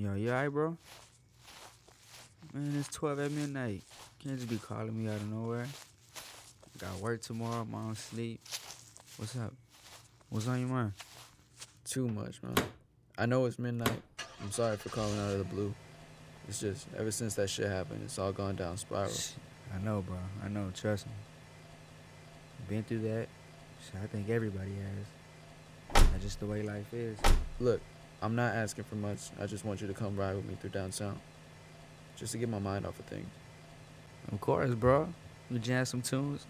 Yo, you alright, bro? Man, it's 12 at midnight. Can't just be calling me out of nowhere. Got work tomorrow. I'm on sleep. What's up? What's on your mind? Too much, man. I know it's midnight. I'm sorry for calling out of the blue. It's just ever since that shit happened, it's all gone down spiral. I know, bro. I know. Trust me. Been through that. I think everybody has. That's just the way life is. Look, I'm not asking for much. I just want you to come ride with me through downtown. Just to get my mind off of things. Of course, bro. We jam some tunes.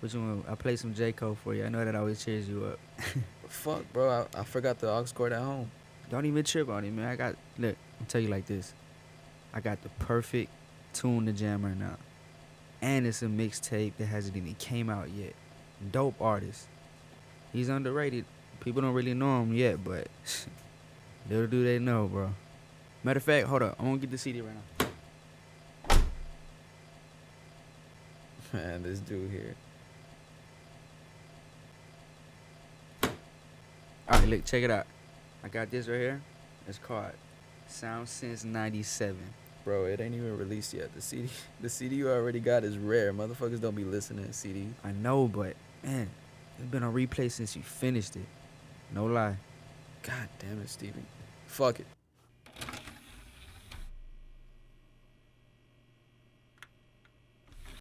Which one? I play some J Cole for you. I know that always cheers you up. Fuck, bro, I, I forgot the aux cord at home. Don't even trip on it, man. I got look. I'll tell you like this. I got the perfect tune to jam right now, and it's a mixtape that hasn't even came out yet. Dope artist. He's underrated. People don't really know him yet, but little do they know, bro. Matter of fact, hold up. I'm gonna get the CD right now. Man, this dude here. All right, look, check it out. I got this right here. It's called Sound Since 97. Bro, it ain't even released yet. The CD the CD you already got is rare. Motherfuckers don't be listening to CDs. I know, but man, it's been on replay since you finished it. No lie. God damn it, Steven. Fuck it.